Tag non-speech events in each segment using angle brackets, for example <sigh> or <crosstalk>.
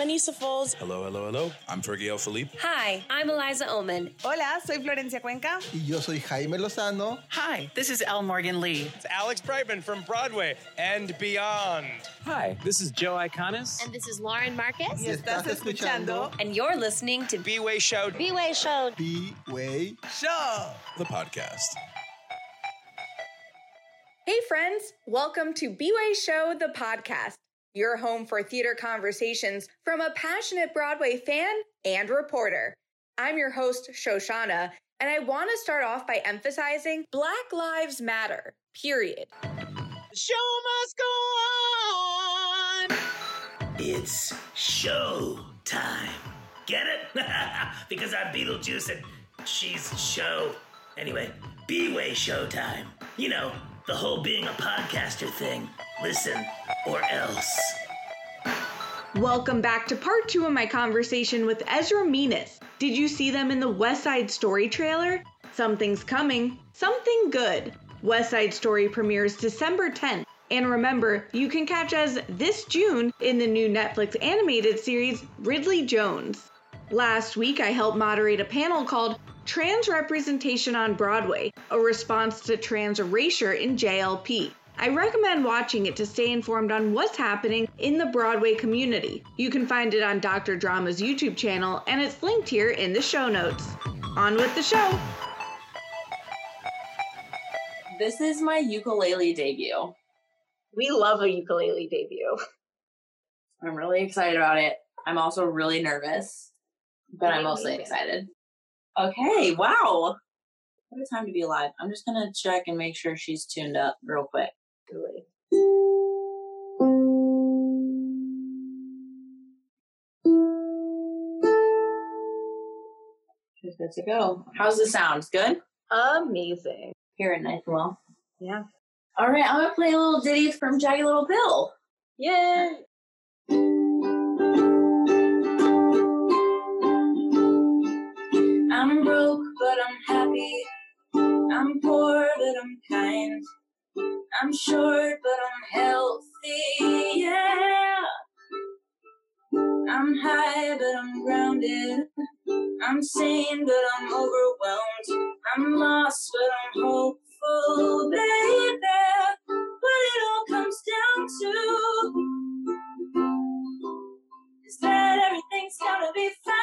I'm Anissa Foles. Hello, hello, hello. I'm Fergie L. Philippe. Hi, I'm Eliza Ullman. Hola, soy Florencia Cuenca. Y yo soy Jaime Lozano. Hi, this is L. Morgan Lee. It's Alex Brightman from Broadway and beyond. Hi, this is Joe Iconis. And this is Lauren Marcus. Y estás escuchando. And you're listening to B-Way Show. B-Way Show. B-Way Show. The podcast. Hey, friends. Welcome to B-Way Show, the podcast, your home for theater conversations from a passionate Broadway fan and reporter. I'm your host, Shoshana, and I want to start off by emphasizing Black Lives Matter, period. The show must go on. It's show time. Get it? <laughs> because I'm Beetlejuice and she's show. Anyway, B-Way showtime. You know, the whole being a podcaster thing. Listen or else. Welcome back to part two of my conversation with Ezra Menas. Did you see them in the West Side Story trailer? Something's coming, something good. West Side Story premieres December 10th. And remember, you can catch us this June in the new Netflix animated series Ridley Jones. Last week, I helped moderate a panel called Trans Representation on Broadway, a response to trans erasure in JLP. I recommend watching it to stay informed on what's happening in the Broadway community. You can find it on Dr. Drama's YouTube channel, and it's linked here in the show notes. On with the show! This is my ukulele debut. We love a ukulele debut. I'm really excited about it. I'm also really nervous, but I'm mostly excited. Okay, wow. What a time to be alive. I'm just gonna check and make sure she's tuned up real quick. Really. She's good to go. How's the sound? Good? Amazing. Hear it nice and well. Yeah. All right, I'm gonna play a little ditty from Jagged Little Pill. Yay! I'm broke, but I'm happy. I'm poor, but I'm kind. I'm short, but I'm healthy. Yeah. I'm high, but I'm grounded. I'm sane, but I'm overwhelmed. I'm lost, but I'm hopeful, baby. What it all comes down to is that everything's gonna be fine,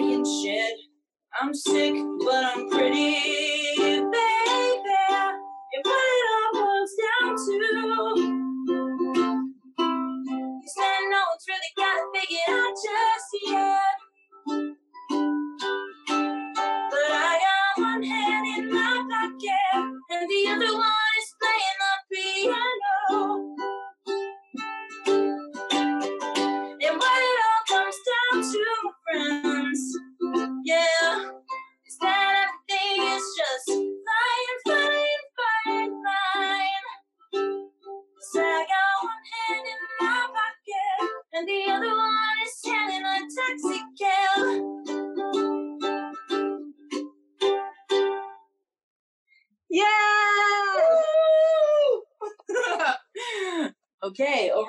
but shit. I'm sick, but I'm pretty,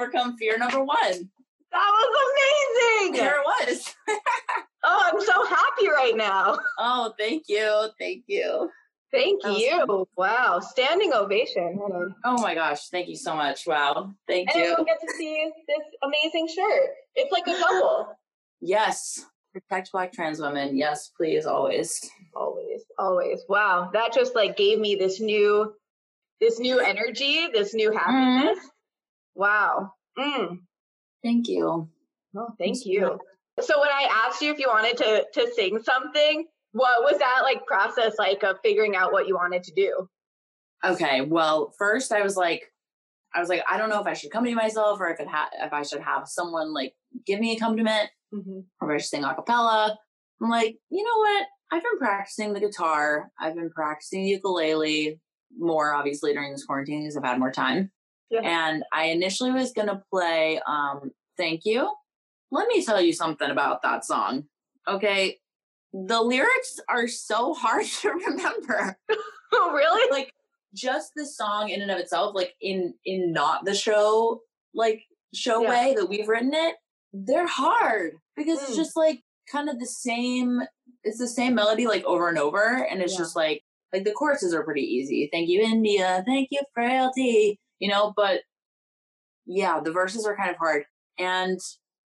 overcome fear number one. That was amazing! There it was. <laughs> Oh, I'm so happy right now. Oh, thank you. Thank you. Thank That you. Wow. Standing ovation. Oh my gosh. Thank you so much. Wow. Thank And you. everyone gets to see this amazing shirt. It's like a double. Yes. Protect black trans women. Yes, please, always. Always, always. Wow. That just like gave me this new this new energy, this new mm-hmm. happiness. Wow. Mm. Thank you. Oh, thank you. So when I asked you if you wanted to to sing something, what was that like process like of figuring out what you wanted to do? Okay. Well, first I was like, I was like, I don't know if I should accompany myself or if it ha- if I should have someone like give me accompaniment Mm-hmm. or if I should sing a cappella. I'm like, you know what? I've been practicing the guitar. I've been practicing ukulele more obviously during this quarantine because I've had more time. Yeah. And I initially was gonna play um Thank You. Let me tell you something about that song. Okay. The lyrics are so hard <laughs> to remember. Oh, really? Like just the song in and of itself, like in in not the show like show Yeah. way that we've written it, they're hard because it's Mm. just like kind of the same it's the same melody like over and over and it's Yeah. just like like the choruses are pretty easy. Thank you, India. Thank you, frailty. You know, but yeah, the verses are kind of hard. And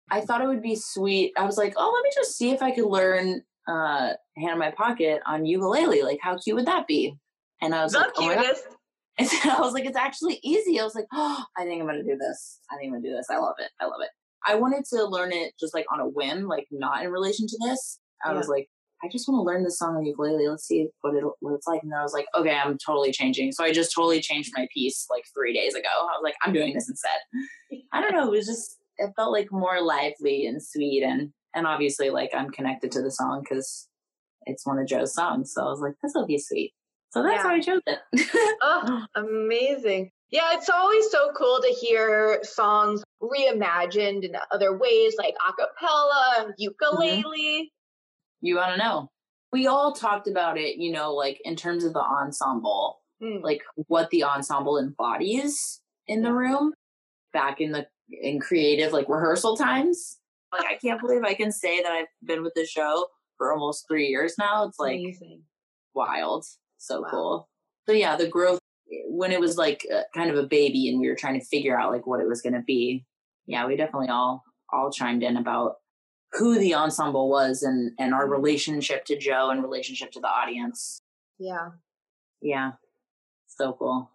I thought it would be sweet. I was like, oh, let me just see if I could learn uh Hand in My Pocket on ukulele. Like, how cute would that be? And I was The like, oh my God. <laughs> And I was like, it's actually easy. I was like, oh, I think I'm gonna do this. I think I'm gonna do this. I love it. I love it. I wanted to learn it just like on a whim, like not in relation to this. I was like, I just want to learn this song on ukulele. Let's see what it what it's like. And then I was like, okay, I'm totally changing. So I just totally changed my piece like three days ago. I was like, I'm doing this instead. I don't know. It was just it felt like more lively and sweet and and obviously like I'm connected to the song because it's one of Jo's songs. So I was like, this will be sweet. So that's Yeah. how I chose it. <laughs> Oh, amazing. Yeah, it's always so cool to hear songs reimagined in other ways, like a cappella and mm-hmm. ukulele. You want to know. We all talked about it, you know, like in terms of the ensemble, Mm. like what the ensemble embodies in the room back in the in creative like rehearsal times. Like I can't believe I can say that I've been with the show for almost 3 years now. It's like Amazing. wild. So Wow. cool. So yeah, the growth when it was like uh, kind of a baby and we were trying to figure out like what it was going to be. Yeah, we definitely all all chimed in about who the ensemble was and and our mm. relationship to Jo and relationship to the audience. Yeah. Yeah. So cool.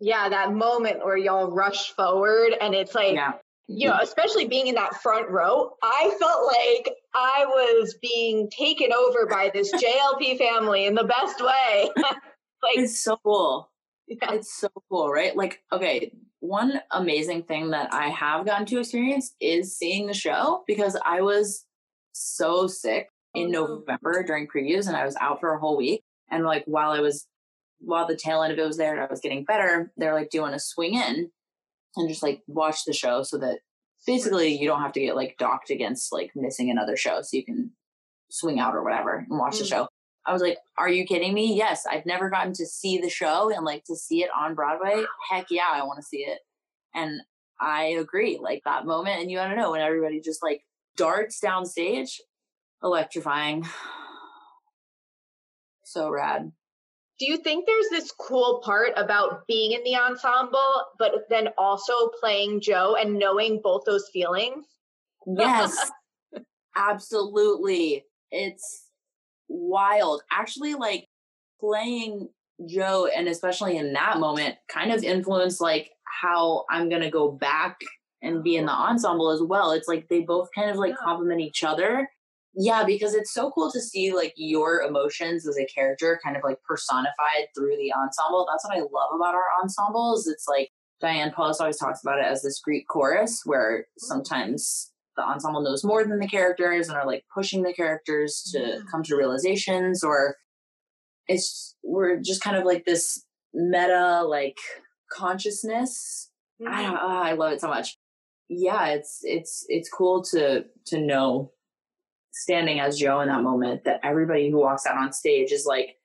Yeah, that moment where y'all rush forward and it's like, Yeah. you know, especially being in that front row, I felt like I was being taken over by this <laughs> JLP family in the best way. <laughs> like, It's so cool. yeah. It's so cool, right? Like, okay, one amazing thing that I have gotten to experience is seeing the show because I was so sick in November during previews and I was out for a whole week. And like while I was while the tail end of it was there and I was getting better, they're like doing a swing in and just like watch the show so that basically you don't have to get like docked against like missing another show so you can swing out or whatever and watch the Mm. show i was like are you kidding me? Yes i've never gotten to see the show and like to see it on broadway. Heck yeah i want to see it. And i agree like that moment and you want to know when everybody just like darts downstage electrifying. <sighs> So rad. Do you think there's this cool part about being in the ensemble, but then also playing Jo and knowing both those feelings? Yes, <laughs> absolutely. It's wild. Actually, like playing Jo, and especially in that moment, kind of influenced like how I'm gonna go back and be in the oh. ensemble as well. It's like they both kind of like complement each other. Yeah, because it's so cool to see like your emotions as a character kind of like personified through the ensemble. That's what I love about our ensembles. It's like Diane Paulus always talks about it as this Greek chorus, where mm-hmm. sometimes the ensemble knows more than the characters and are like pushing the characters to come to realizations, or it's we're just kind of like this meta like consciousness. I mm-hmm. don't, oh, I love it so much. Yeah, it's it's it's cool to to know standing as Jo in that moment that everybody who walks out on stage is like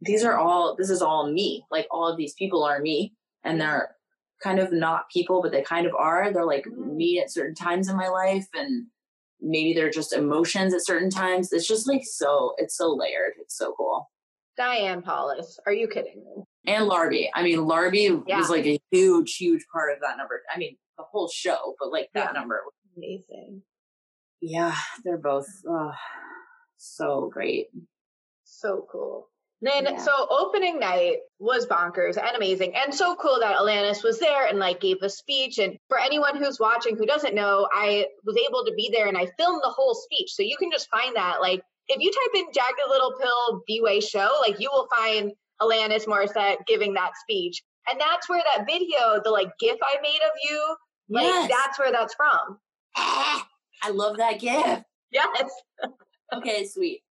these are all this is all me. Like all of these people are me and they're kind of not people but they kind of are. They're like mm. me at certain times in my life and maybe they're just emotions at certain times. It's just like so it's so layered. It's so cool. Diane Paulus, are you kidding me? And Larbi. I mean Larbi Yeah. was like a huge, huge part of that number. I mean the whole show, but like that Yeah. number Amazing. Yeah, they're both oh, so great. So cool. Then, Yeah. so opening night was bonkers and amazing, and so cool that Alanis was there and like gave a speech. And for anyone who's watching who doesn't know, I was able to be there and I filmed the whole speech. So you can just find that. Like, if you type in "Jagged Little Pill B Way Show," like you will find Alanis Morissette giving that speech, and that's where that video, the like GIF I made of you, like Yes. that's where that's from. <laughs> I love that gift. <laughs> Yes. Okay, sweet.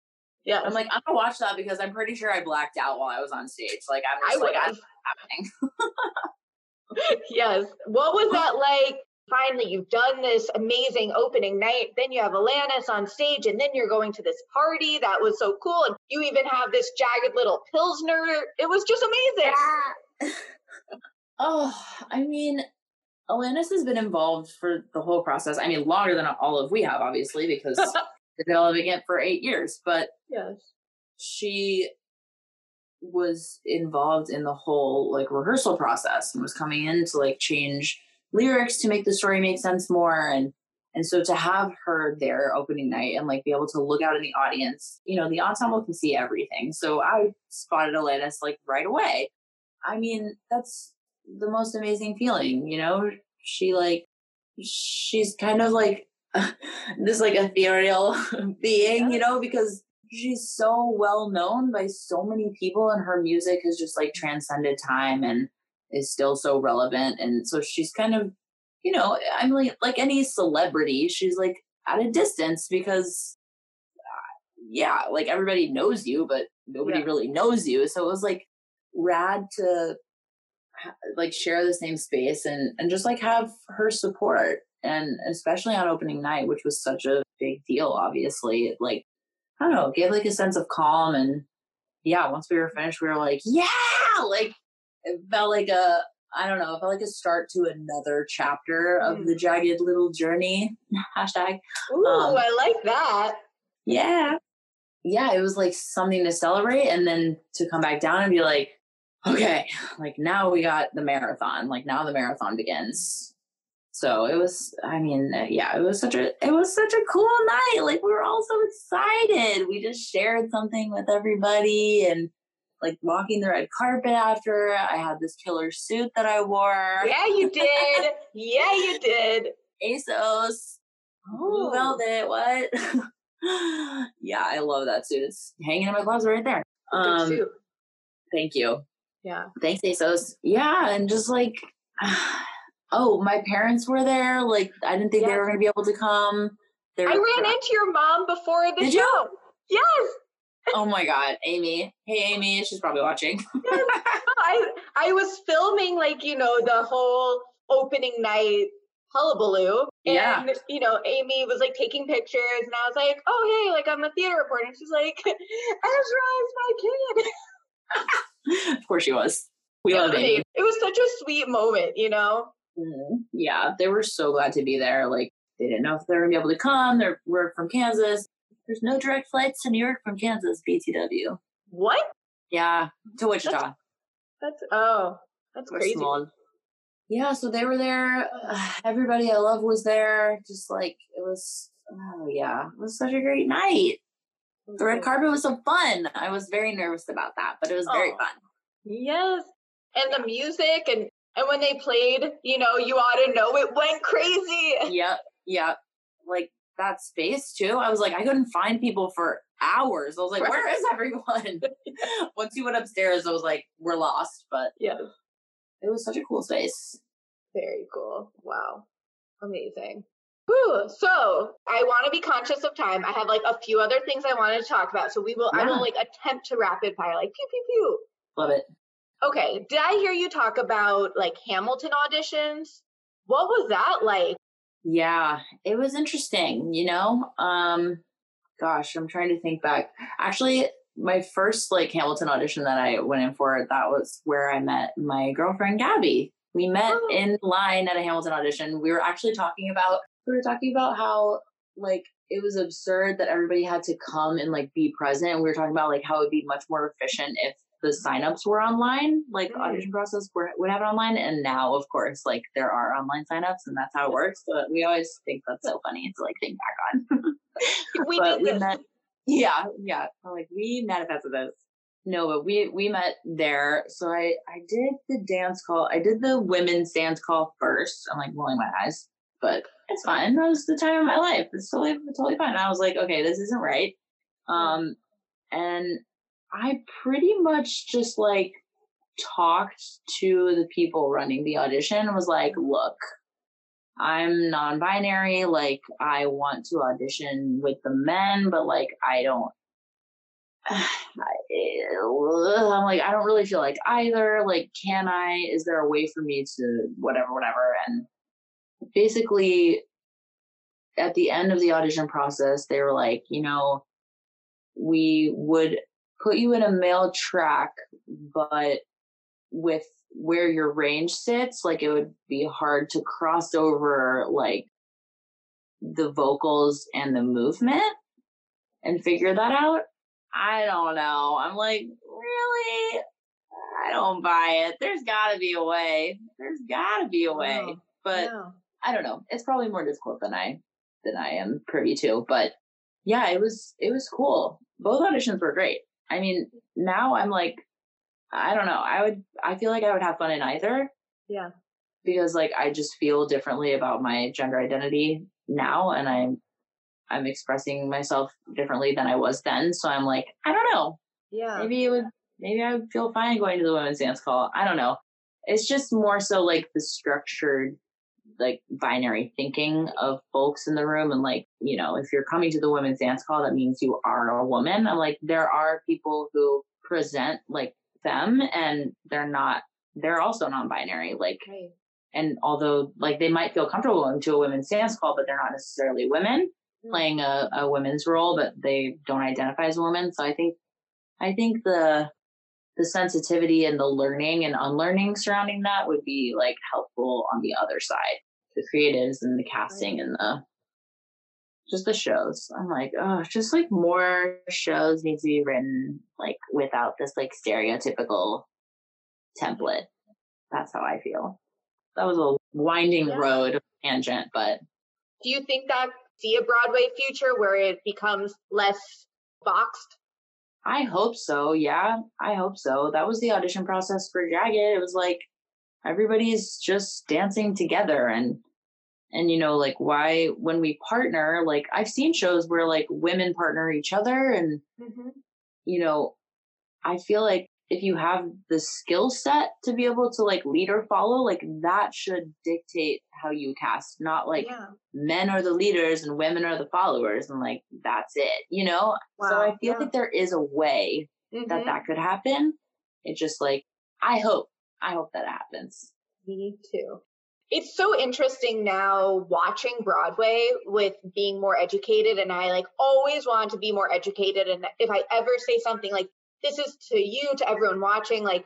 Yeah. I'm like, I'm gonna watch that because I'm pretty sure I blacked out while I was on stage. Like I'm just like, I know what's happening. <laughs> yes. What was that like? Finally, you've done this amazing opening night. Then you have Alanis on stage, and then you're going to this party that was so cool. And you even have this jagged little Pilsner. It was just amazing. <laughs> Oh, I mean, Alanis has been involved for the whole process. I mean, longer than all of we have, obviously, because <laughs> developing it for eight years. But Yes. she was involved in the whole like rehearsal process and was coming in to like change lyrics to make the story make sense more and and so to have her there opening night and like be able to look out in the audience you know the ensemble can see everything so i spotted Alanis like right away i mean that's the most amazing feeling you know she like she's kind of like <laughs> this like ethereal <laughs> being you know because she's so well known by so many people and her music has just like transcended time and is still so relevant. And so she's kind of you know i'm like like any celebrity she's like at a distance because uh, yeah like everybody knows you but nobody Yeah. really knows you. So it was like rad to like share the same space and and just like have her support and especially on opening night which was such a big deal obviously it like i don't know gave like a sense of calm and yeah once we were finished we were like yeah! Like it felt like a i don't know it felt like a start to another chapter of the jagged little journey <laughs> hashtag Ooh, Um, I like that. yeah. Yeah it was like something to celebrate and then to come back down and be like okay like now we got the marathon like now the marathon begins so it was i mean uh, yeah it was such a it was such a cool night. Like we were all so excited. We just shared something with everybody and like walking the red carpet after i had this killer suit that i wore. Yeah, you did. yeah, you did. <laughs> asos. Blue Oh. velvet what? <laughs> Yeah i love that suit. It's hanging in my closet right there. Um thank you. Yeah. thanks asos. Yeah and just like <sighs> oh my parents were there like i didn't think they were going to be able to come they I ran into your mom before the Did show. you? Yes. oh my god amy hey amy she's probably watching <laughs> I I was filming like you know the whole opening night hullabaloo. And, Yeah. you know, Amy was like taking pictures and I was like, oh, hey, like I'm a theater reporter. And she's like, Ezra is my kid. <laughs> of course she was. We love Amy. it was such a sweet moment, you know? Mhm. Yeah, they were so glad to be there. Like they didn't know if they were gonna be able to come. They're we're from Kansas. There's no direct flights to New York from Kansas, BTW. What? Yeah, to Wichita. That's, oh, that's We're crazy. small. Yeah, so they were there. <sighs> Everybody I love was there. Just like it was. Oh yeah, it was such a great night. The red carpet was so fun. I was very nervous about that, but it was very Oh. fun. Yes. And the music and and when they played, you know, you ought to know it went crazy. Yep, yep. Like that space too. I was like, I couldn't find people for hours. I was like, where is everyone? <laughs> Once you went upstairs, I was like, we're lost. But yeah, it was such a cool space. Very cool. Wow. Amazing. Whew. So I want to be conscious of time. I have like a few other things I wanted to talk about. So we will I will like attempt to rapid fire, like pew pew pew. Love it. Okay. Did I hear you talk about like Hamilton auditions? What was that like? Yeah, it was interesting, you know? Um gosh, I'm trying to think back. Actually, my first like Hamilton audition that I went in for, that was where I met my girlfriend Gabby. We met Oh. in line at a Hamilton audition. We were actually talking about we were talking about how like it was absurd that everybody had to come and like be present. And we were talking about like how it would be much more efficient if the signups were online, like Mm. audition process were, would happen online. And now, of course, like there are online signups and that's how it works. But we always think that's so funny to like think back on. <laughs> We <laughs> but we this. met, yeah, yeah. I'm like we manifested this. No, but we we met there. So I I did the dance call. I did the women's dance call first. I'm like rolling my eyes, but it's fine. That was the time of my life. It's totally totally fine. I was like, okay, this isn't right. Um, and I pretty much just like talked to the people running the audition and was like, look, I'm non binary. Like, I want to audition with the men, but like, I don't. <sighs> I'm like, I don't really feel like either. Like, can I? Is there a way for me to whatever, whatever? And basically, at the end of the audition process, they were like, you know, we would put you in a male track, but with where your range sits, like it would be hard to cross over like the vocals and the movement and figure that out. I don't know. I'm like, really? I don't buy it. There's gotta be a way. There's gotta be a way. Wow. But Wow. I don't know. It's probably more difficult than I than I am privy to. But yeah, it was it was cool. Both auditions were great. I mean, now I'm like, I don't know. I would I feel like I would have fun in either Yeah. because like I just feel differently about my gender identity now, and I'm I'm expressing myself differently than I was then. So I'm like, I don't know. Yeah. Maybe it would. Maybe I would feel fine going to the women's dance call. I don't know. It's just more so like the structured, like binary thinking of folks in the room, and like you know, if you're coming to the women's dance call, that means you are a woman. I'm like, there are people who present like them, and they're not. They're also non-binary. Like Right. and although like they might feel comfortable going to a women's dance call, but they're not necessarily women mm. playing a, a women's role, but they don't identify as a woman. So I think I think the the sensitivity and the learning and unlearning surrounding that would be like helpful on the other side. The creatives and the casting and the just the shows. I'm like, oh, just like more shows need to be written like without this like stereotypical template. That's how I feel. That was a winding Yeah. road tangent, but Do you think that see a Broadway future where it becomes less boxed? I hope so. Yeah, I hope so. That was the audition process for Jagged. It was like everybody's just dancing together and and you know like why when we partner like I've seen shows where like women partner each other and Mm-hmm. you know I feel like if you have the skill set to be able to like lead or follow like that should dictate how you cast not like yeah. men are the leaders and women are the followers and like that's it you know so i feel yeah. like there is a way that Mhm. that could happen it's just like i hope i hope that it happens Me too. It's so interesting now watching Broadway with being more educated. And I like always want to be more educated. And if I ever say something like, this is to you, to everyone watching, like,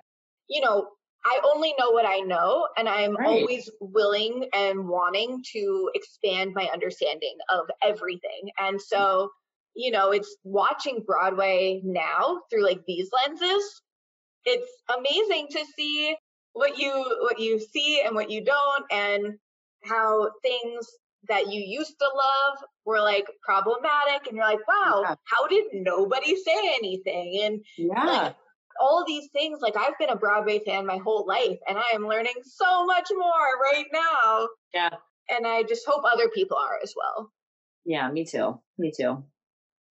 you know, I only know what I know, and I'm right. always willing and wanting to expand my understanding of everything. And so, you know, it's watching Broadway now through like these lenses. It's amazing to see what you what you see and what you don't and how things that you used to love were like problematic and you're like wow yeah. how did nobody say anything? And yeah. like, all these things like i've been a broadway fan my whole life and i am learning so much more right now. Yeah. And i just hope other people are as well. Yeah me too. Me too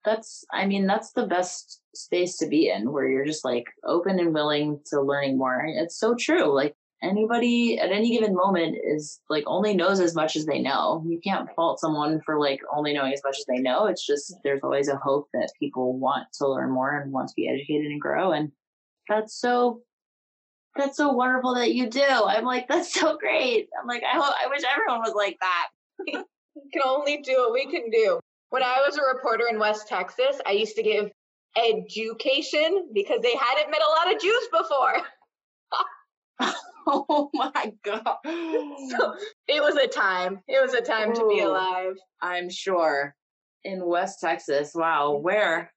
that's i mean that's the best space to be in where you're just like open and willing to learning more. It's so true like anybody at any given moment is like only knows as much as they know. You can't fault someone for like only knowing as much as they know. It's just there's always a hope that people want to learn more and want to be educated and grow and that's so that's so wonderful that you do. I'm like that's so great. I'm like i hope i wish everyone was like that. <laughs> We can only do what we can do when I was a reporter in West Texas, I used to give education because they hadn't met a lot of Jews before. <laughs> oh my god. So it was a time. It was a time Ooh, to be alive. I'm sure. In West Texas. Wow. Where?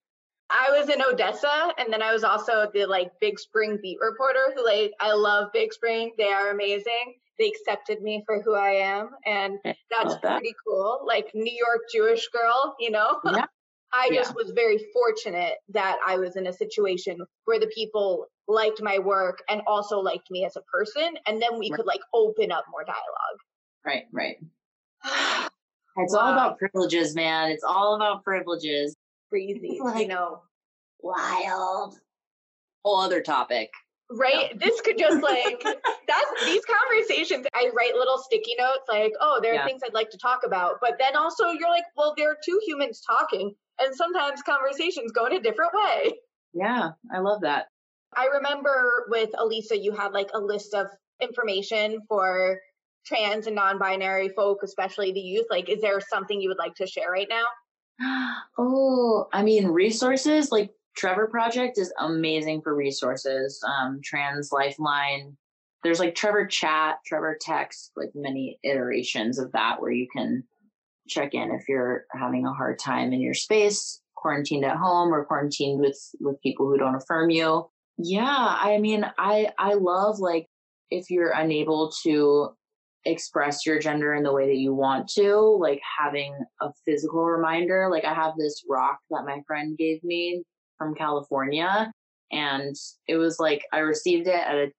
I was in Odessa and then I was also the like Big Spring beat reporter who like I love Big Spring. They are amazing they accepted me for who I am. And that's that. pretty cool. Like New York Jewish girl, you know? Yeah. <laughs> I just was very fortunate that I was in a situation where the people liked my work and also liked me as a person. And then we right. could like open up more dialogue. Right, right. <sighs> it's wow. all about privileges, man. It's all about privileges. Crazy. <laughs> Like, you know, wild. Whole other topic right? This could just like <laughs> that's these conversations i write little sticky notes like oh there are yeah. things i'd like to talk about. But then also you're like well there are two humans talking and sometimes conversations go in a different way. Yeah i love that. I remember with elisa you had like a list of information for trans and non-binary folk especially the youth like is there something you would like to share right now? <gasps> Oh i mean resources like Trevor Project is amazing for resources. Um, Trans Lifeline. There's like Trevor Chat, Trevor Text, like many iterations of that where you can check in if you're having a hard time in your space, quarantined at home or quarantined with with people who don't affirm you. Yeah, I mean, I I love like if you're unable to express your gender in the way that you want to, like having a physical reminder. Like I have this rock that my friend gave me from California. And it was like I received it at a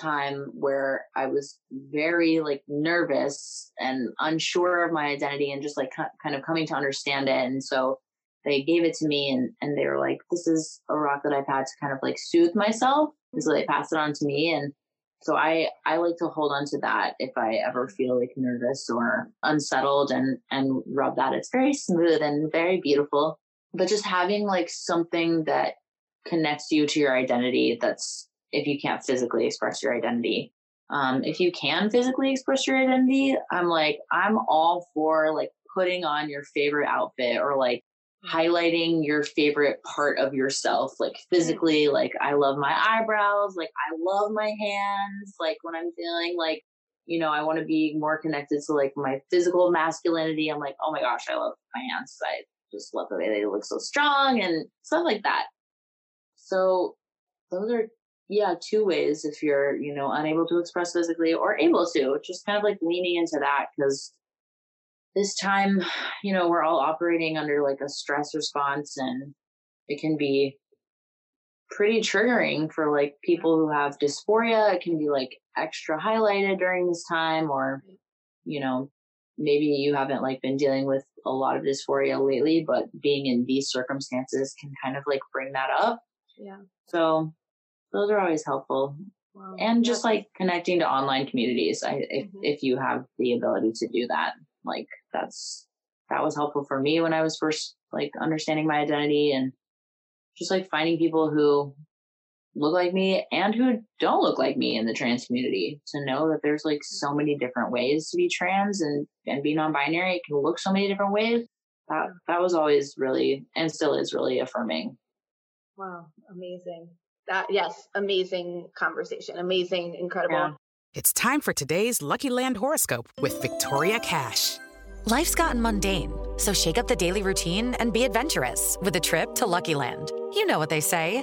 time where I was very like nervous and unsure of my identity and just like kind of coming to understand it. And so they gave it to me and, and they were like, this is a rock that I've had to kind of like soothe myself. And so they passed it on to me. And so I, I like to hold on to that if I ever feel like nervous or unsettled and, and rub that. It's very smooth and very beautiful but just having like something that connects you to your identity that's if you can't physically express your identity um, if you can physically express your identity i'm like i'm all for like putting on your favorite outfit or like highlighting your favorite part of yourself like physically like i love my eyebrows like i love my hands like when i'm feeling like you know i want to be more connected to like my physical masculinity i'm like oh my gosh i love my hands i just love the way they look so strong and stuff like that. So those are yeah, two ways if you're, you know, unable to express physically or able to, just kind of like leaning into that because this time, you know, we're all operating under like a stress response and it can be pretty triggering for like people who have dysphoria. It can be like extra highlighted during this time or, you know, maybe you haven't like been dealing with a lot of dysphoria lately, but being in these circumstances can kind of like bring that up. Yeah. So those are always helpful. Wow. And just like connecting to online communities. I if mm-hmm. if you have the ability to do that, like that's that was helpful for me when I was first like understanding my identity and just like finding people who look like me and who don't look like me in the trans community to know that there's like so many different ways to be trans and and be non-binary. It can look so many different ways. That that was always really and still is really affirming. Wow. Amazing. That yes amazing conversation. Amazing incredible. Yeah. it's time for today's lucky land horoscope with victoria cash. Life's gotten mundane so shake up the daily routine and be adventurous with a trip to lucky land. You know what they say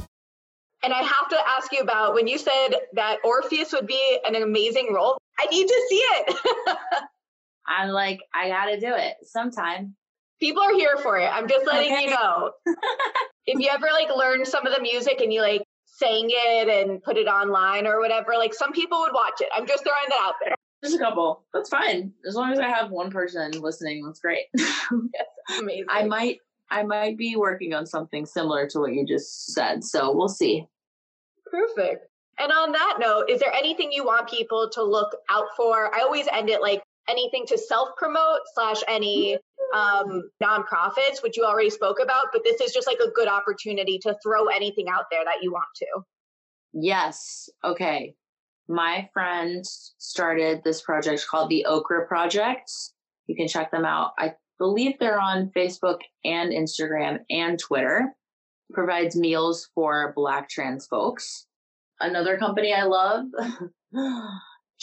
And I have to ask you about when you said that Orpheus would be an amazing role. I need to see it. <laughs> I'm like, I gotta do it sometime. People are here for it. I'm just letting okay. you know. <laughs> if you ever like learn some of the music and you like sang it and put it online or whatever, like some people would watch it. I'm just throwing that out there. Just a couple. That's fine. As long as I have one person listening, that's great. <laughs> that's amazing. I might I might be working on something similar to what you just said. So we'll see. Perfect. And on that note, is there anything you want people to look out for? I always end it like anything to self promote slash any um, nonprofits, which you already spoke about, but this is just like a good opportunity to throw anything out there that you want to. Yes. Okay. My friend started this project called the Okra Project. You can check them out. I believe they're on Facebook and Instagram and Twitter provides meals for Black trans folks. Another company I love, <laughs>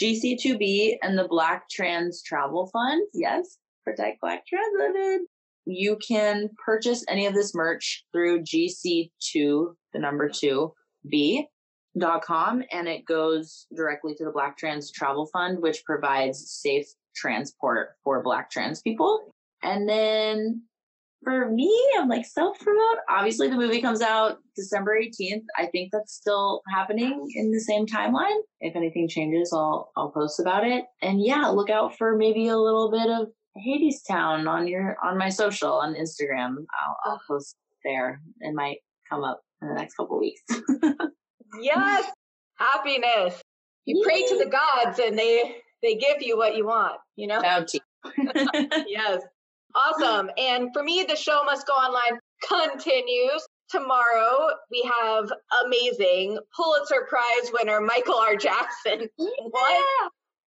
GC2B and the Black Trans Travel Fund. Yes, protect Black trans. You can purchase any of this merch through GC2, the number two, B dot com and it goes directly to the black trans travel fund which provides safe transport for black trans people and then for me, I'm like self promote. Obviously, the movie comes out December 18th. I think that's still happening in the same timeline. If anything changes, I'll I'll post about it. And yeah, look out for maybe a little bit of Hadestown on your on my social on Instagram. I'll, I'll oh. post there. It might come up in the next couple weeks. <laughs> yes, happiness. You Yay. pray to the gods, and they they give you what you want. You know. Bounty. <laughs> <laughs> yes. Awesome. And for me, the show must go online continues. Tomorrow, we have amazing Pulitzer Prize winner Michael R. Jackson. <laughs> Yeah. What?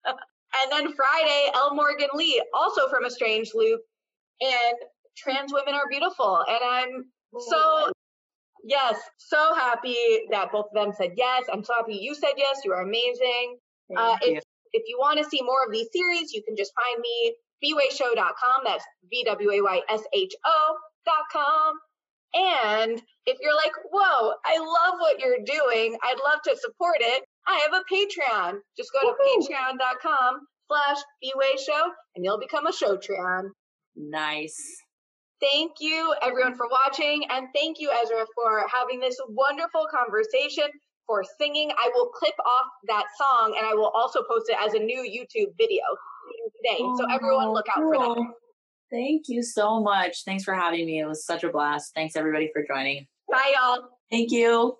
and then Friday, L. Morgan Lee, also from A Strange Loop. And trans women are beautiful. And I'm so, yes, so happy that both of them said yes. I'm so happy you said yes. You are amazing. Uh, if, if you want to see more of these series, you can just find me bwayshow.com. That's B-W-A-Y-S-H-O.com. And if you're like, whoa, I love what you're doing. I'd love to support it. I have a Patreon. Just go to patreon.com slash bwayshow and you'll become a Showtreon. Nice. Thank you everyone for watching. And thank you, Ezra, for having this wonderful conversation, for singing. I will clip off that song and I will also post it as a new YouTube video today. Oh, so everyone look out cool. for that. Thank you so much. Thanks for having me. It was such a blast. Thanks everybody for joining. Bye y'all. Thank you.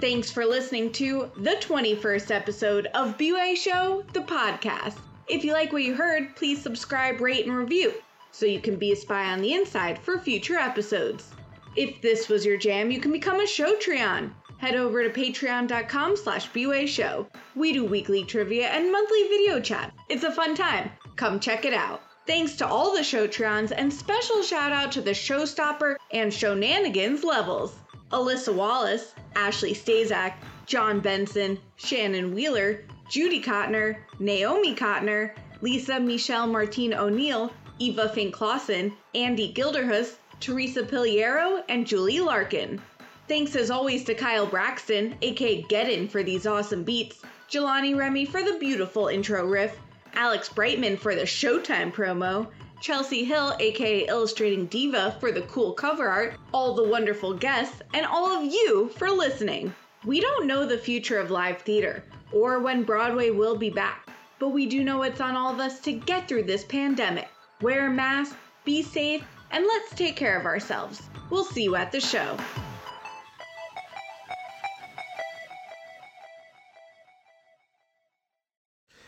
Thanks for listening to the 21st episode of B-Way Show, the podcast. If you like what you heard, please subscribe, rate, and review so you can be a spy on the inside for future episodes. If this was your jam, you can become a Showtreon head over to patreon.com slash show. We do weekly trivia and monthly video chat. It's a fun time. Come check it out. Thanks to all the Showtreons and special shout out to the Showstopper and Shownanigans levels. Alyssa Walles, Ashley Stasak, John Benson, Shannon Wheeler, Judy Cotner, Naomi Cotner, Lisa Michelle Martine O'Neill, Eva Fink Clausen, Andy Gilderhus, Theresa Piliero, and Julie Larkin. Thanks as always to Khayle Braxton, aka Gedun, for these awesome beats, Jelani Remy for the beautiful intro riff, Alex Brightman for the Showtime promo, Chelsey Hill, aka Illustrating Diva, for the cool cover art, all the wonderful guests, and all of you for listening. We don't know the future of live theater or when Broadway will be back, but we do know it's on all of us to get through this pandemic. Wear a mask, be safe, and let's take care of ourselves. We'll see you at the show.